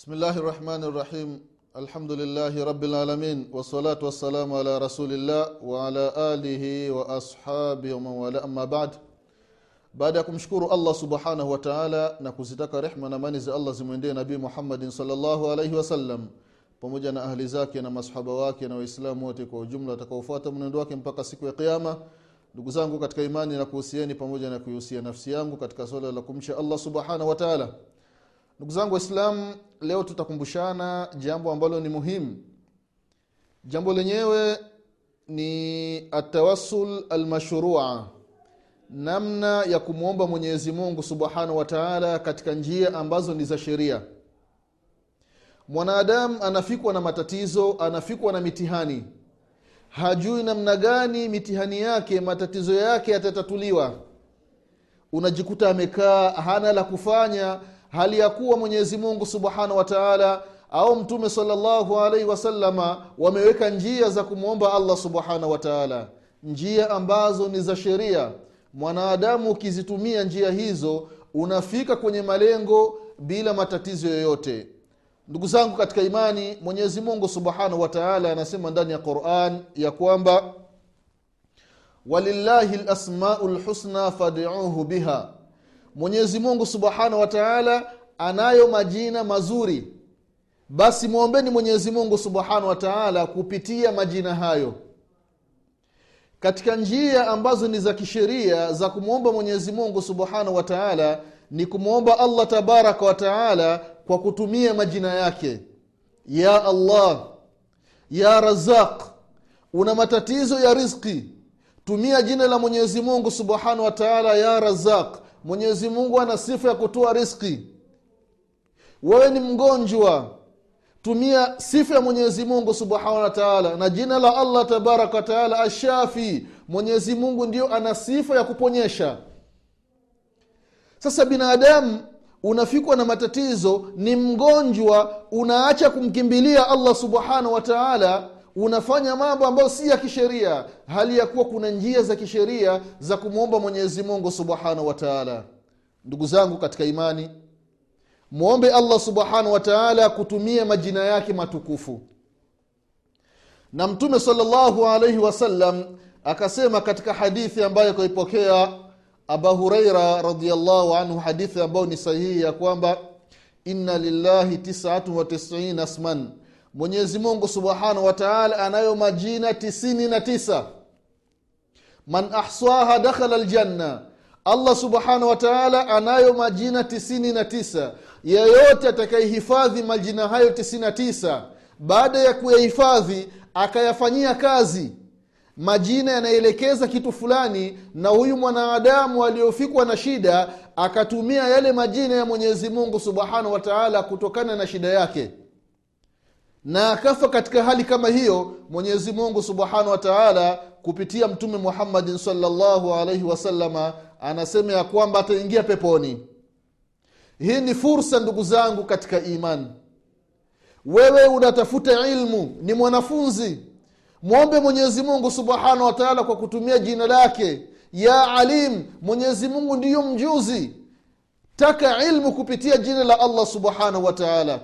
بسم الله الرحمن الرحيم الحمد لله رب العالمين والصلاة والسلام على رسول الله وعلى آله وأصحابه ومن والاه أما بعد baada ya kumshukuru allah subhanahu wataala na kuzitaka rehma na amani za allah zimwendee nabii muhammadin salllahu alaihi wasallam pamoja na ahli zake na masahaba wake na waislamu wote kwa ujumla watakaofuata mwenendo wake mpaka siku ya kiama ndugu zangu katika imani na kuhusieni pamoja na kuihusia nafsi yangu katika swala la kumcha allah subhanahu wataala ndugu zangu waislamu leo tutakumbushana jambo ambalo ni muhimu. Jambo lenyewe ni atawassul almashrua namna ya kumwomba mwenyezi mungu subhanahu wa taala katika njia ambazo ni za sheria. Mwanadamu anafikwa na matatizo anafikwa na mitihani. Hajui namna gani mitihani yake matatizo yake yatatatuliwa. Unajikuta amekaa hana la kufanya hali ya kuwa mwenyezi mungu subhanahu wa taala au mtume salllahu alaihi wasalama wameweka njia za kumwomba allah subhanahu wa taala. Njia ambazo ni za sheria. Mwanadamu ukizitumia njia hizo unafika kwenye malengo bila matatizo yoyote. Ndugu zangu katika imani mwenyezi mungu subhanahu wataala anasema ndani ya quran ya kwamba walillahi lasmau lhusna fadiuhu biha mwenyezi mungu subhanahu wataala anayo majina mazuri. Basi mwombeni mwenyezi mungu subhanahu wataala kupitia majina hayo. Katika njia ambazo ni za kisheria za kumwomba mwenyezi mungu subhanahu wa taala ni kumwomba allah tabaraka wa taala kwa kutumia majina yake. Ya allah ya razaq una matatizo ya rizki tumia jina la mwenyezi mungu subhanahu wa taala ya razaq mwenyezi mungu ana sifa ya kutoa riski wewe ni mgonjwa. Tumia sifa ya mwenyezi mungu subhanahu wataala na jina la allah tabaraka wataala ashafi mwenyezi mungu ndio ana sifa ya kuponyesha. Sasa binadamu unafikwa na matatizo ni mgonjwa unaacha kumkimbilia allah subhanahu wataala unafanya mambo ambayo si ya kisheria hali ya kuwa kuna njia za kisheria za kumwomba mwenyezi mungu subhanahu wataala ndugu zangu katika imani mwombe allah subhanahu wataala kutumia majina yake matukufu. Na mtume salllahu alaihi wasallam akasema katika hadithi ambayo kaipokea aba hureira radiallahu anhu hadithi ambayo ni sahihi ya kwamba inna lillahi tisatu watisina asman mwenyezi mungu subhanahu wataala anayo majina tisini na tisa. Man ahsaha dakhala ljanna allah subhanahu wataala anayo majina tisini na tisa. Yeyote atakayehifadhi majina hayo tisini na tisa baada ya kuyahifadhi akayafanyia kazi majina yanaelekeza kitu fulani na huyu mwanadamu aliyofikwa na shida akatumia yale majina ya mwenyezi mungu subhanahu wataala kutokana na shida yake na akafa katika hali kama hiyo mwenyezi mungu subhanahu wataala kupitia mtume muhammadin salllahu alaihi wasalama anasema ya kwamba ataingia peponi. Hii ni fursa ndugu zangu katika imani. Wewe unatafuta ilmu ni mwanafunzi. Mwombe mwenyezi mungu subhanahu wataala kwa kutumia jina lake. Ya alim mwenyezi mungu ndiyo mjuzi. Taka ilmu kupitia jina la allah subhanahu wataala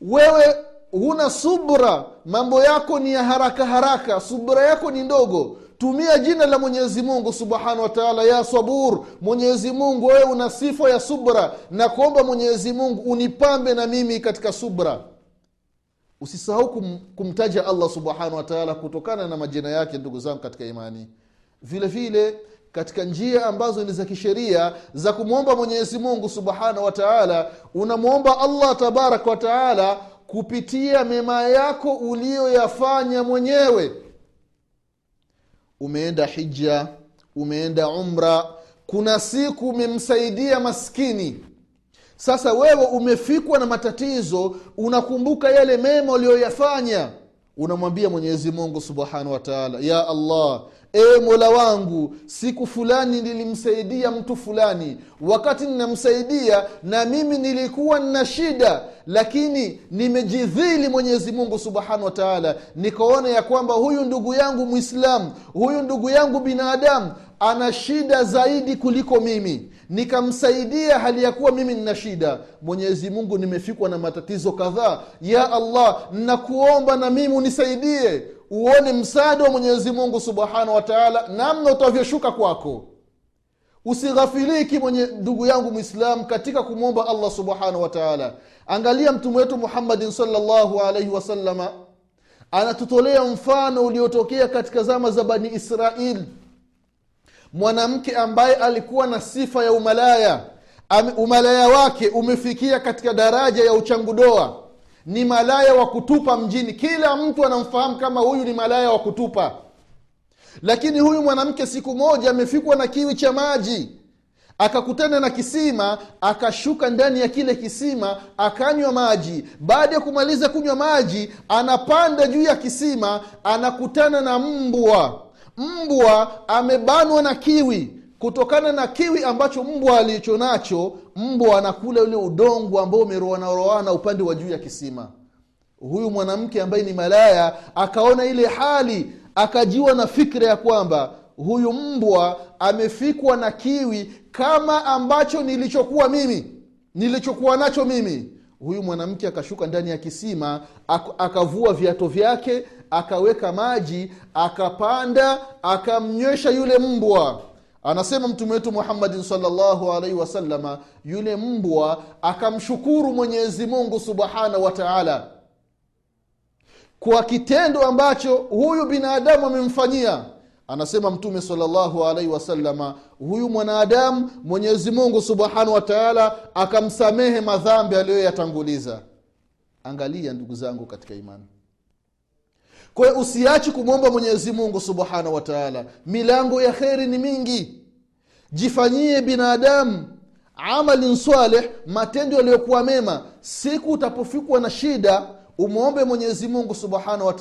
wewe huna subra mambo yako ni ya haraka haraka subra yako ni ndogo. Tumia jina la mwenyezi mungu subhanahu wataala ya sabur. Mwenyezi mungu wewe una sifa ya subra. Na kuomba mwenyezi mungu unipambe na mimi katika subra. Usisahau kum, kumtaja allah subhanahu wataala kutokana na majina yake ndugu zangu katika imani. Vile vile katika njia ambazo ni za kisheria za kumwomba mwenyezi mungu subhanahu wataala unamwomba allah tabaraka wataala kupitia mema yako uliyoyafanya mwenyewe. Umeenda hija umeenda umra kuna siku umemsaidia maskini. Sasa wewe umefikwa na matatizo unakumbuka yale mema uliyoyafanya. Unamwambia mwenyezi mungu subhanahu wataala ya allah ewe mola wangu siku fulani nilimsaidia mtu fulani. Wakati ninamsaidia na mimi nilikuwa nina shida lakini nimejidhili mwenyezi mungu subhanahu wataala nikaona ya kwamba huyu ndugu yangu mwislamu huyu ndugu yangu binadamu ana shida zaidi kuliko mimi. Nikamsaidia hali ya kuwa mimi nina shida. Mwenyezi mungu nimefikwa na matatizo kadhaa. Ya allah nakuomba na mimi unisaidie. Uone msaada wa mwenyezi mungu subhanahu wataala namna utavyoshuka kwako. Usighafiliki mwenye ndugu yangu mwislam katika kumwomba allah subhanahu wataala angalia mtume wetu muhammadin salllahu alaihi wasalama anatutolea mfano uliotokea katika zama za bani israil mwanamke ambaye alikuwa na sifa ya umalaya umalaya wake umefikia katika daraja ya uchangudoa. Ni malaya wa kutupa mjini. Kila mtu anamfahamu kama huyu ni malaya wa kutupa. Lakini huyu mwanamke siku moja amefikwa na kiwi cha maji akakutana na kisima akashuka ndani ya kile kisima akanywa maji. Baada ya kumaliza kunywa maji anapanda juu ya kisima anakutana na mbwa mbwa amebanwa na kiwi. Kutokana na kiwi ambacho mbwa alicho nacho mbwa anakula ule udongo ambao umeroanaroana upande wa juu ya kisima. Huyu mwanamke ambaye ni malaya akaona ile hali akajiwa na fikra ya kwamba huyu mbwa amefikwa na kiwi kama ambacho nilichokuwa mimi nilichokuwa nacho mimi huyu mwanamke akashuka ndani ya kisima ak- akavua viato vyake akaweka maji akapanda akamnywesha yule mbwa. Anasema mtume wetu muhammadin salllahu alaihi wasalama yule mbwa akamshukuru mwenyezi mungu subhanahu wa taala kwa kitendo ambacho huyu binadamu amemfanyia anasema mtume salllahu alaihi wasalama huyu mwanadamu mwenyezi mungu subhanahu wa akamsamehe madhambi aliyoyatanguliza. Angalia ndugu zangu katika imani. Kwa usiachi kumwomba mwenyezi mungu subhanahu wa taala. Milango ya kheri ni mingi. Jifanyie binadamu amalin saleh matendo yaliyokuwa mema. Siku utapofikwa na shida umwombe mwenyezi mungu subhanahu wa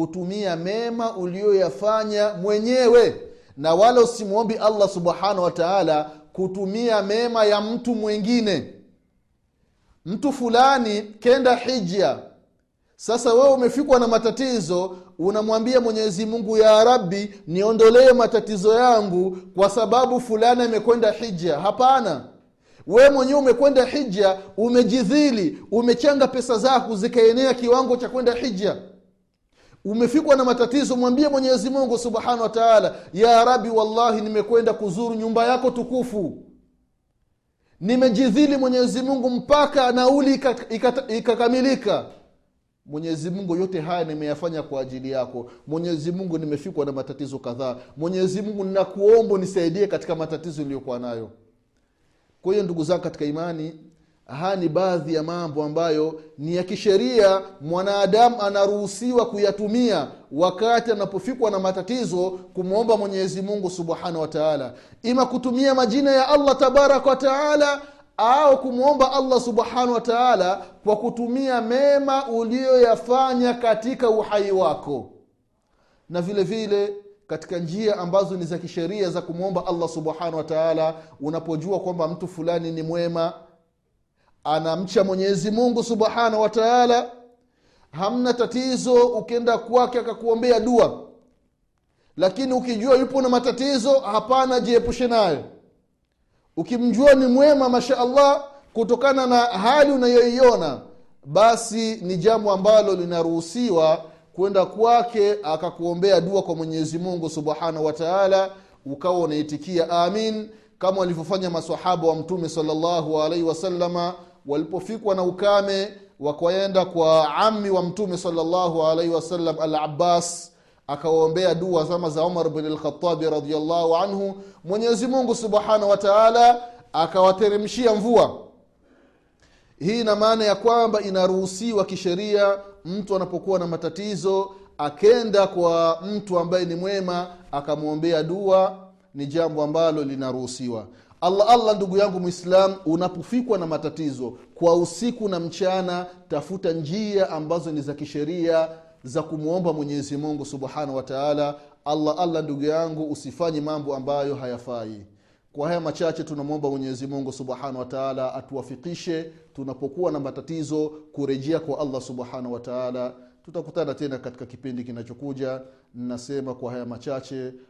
kutumia mema uliyoyafanya mwenyewe. Na wala usimwombi allah subhanahu wataala kutumia mema ya mtu mwingine. Mtu fulani kenda hija sasa wewe umefikwa na matatizo unamwambia mwenyezi mungu ya rabbi niondolee matatizo yangu kwa sababu fulani amekwenda hija hapana. Wewe mwenyewe umekwenda hija umejidhili umechanga pesa zako zikaenea kiwango cha kwenda hija umefikwa na matatizo mwambie mwenyezi mungu subhanahu wa taala ya rabi wallahi nimekwenda kuzuru nyumba yako tukufu. Nimejidhili mwenyezi mungu mpaka nauli ikakamilika ika, ika mwenyezi mungu yote haya nimeyafanya kwa ajili yako. Mwenyezi mungu nimefikwa na matatizo kadhaa. Mwenyezi mungu nakuomba nisaidie katika matatizo niliyokuwa nayo. Kwa hiyo ndugu zangu katika imani haya ni baadhi ya mambo ambayo ni ya kisheria. Mwanadamu anaruhusiwa kuyatumia wakati anapofikwa na matatizo kumwomba mwenyezi mungu subhanahu wa taala. Ima kutumia majina ya allah tabaraka wataala au kumwomba allah subhanahu wataala kwa kutumia mema uliyoyafanya katika uhai wako. Na vile vile katika njia ambazo ni za kisheria za kumwomba allah subhanahu wataala unapojua kwamba mtu fulani ni mwema anamcha mwenyezi mungu subhanahu wa taala hamna tatizo ukienda kwake akakuombea dua. Lakini ukijua yupo na matatizo hapana jiepushe nayo. Ukimjua ni mwema masha allah kutokana na hali unayoiona basi ni jambo ambalo linaruhusiwa kwenda kwake akakuombea dua kwa mwenyezi mungu subhanahu wa taala ukawa unaitikia amin kama walivyofanya masahaba wa mtume salllahu alaihi wasalama walipofikwa na ukame wakaenda kwa ami wa mtume salllahu alaihi wasallam al abbas akawaombea dua zama za umar bn lkhatabi radiallahu anhu mwenyezi mungu subhanahu wa taala akawateremshia mvua. Hii ina maana ya kwamba inaruhusiwa kisheria mtu anapokuwa na matatizo akenda kwa mtu ambaye ni mwema akamwombea dua ni jambo ambalo linaruhusiwa allah allah ndugu yangu mwislam unapofikwa na matatizo kwa usiku na mchana tafuta njia ambazo ni za kisheria za kumwomba mwenyezi mungu subhanahu wa taala. Allah allah ndugu yangu usifanye mambo ambayo hayafai. Kwa haya machache tunamwomba mwenyezi mungu subhanahu wataala atuwafikishe. Tunapokuwa na matatizo kurejea kwa allah subhanahu wataala tutakutana tena katika kipindi kinachokuja. Nasema kwa haya machache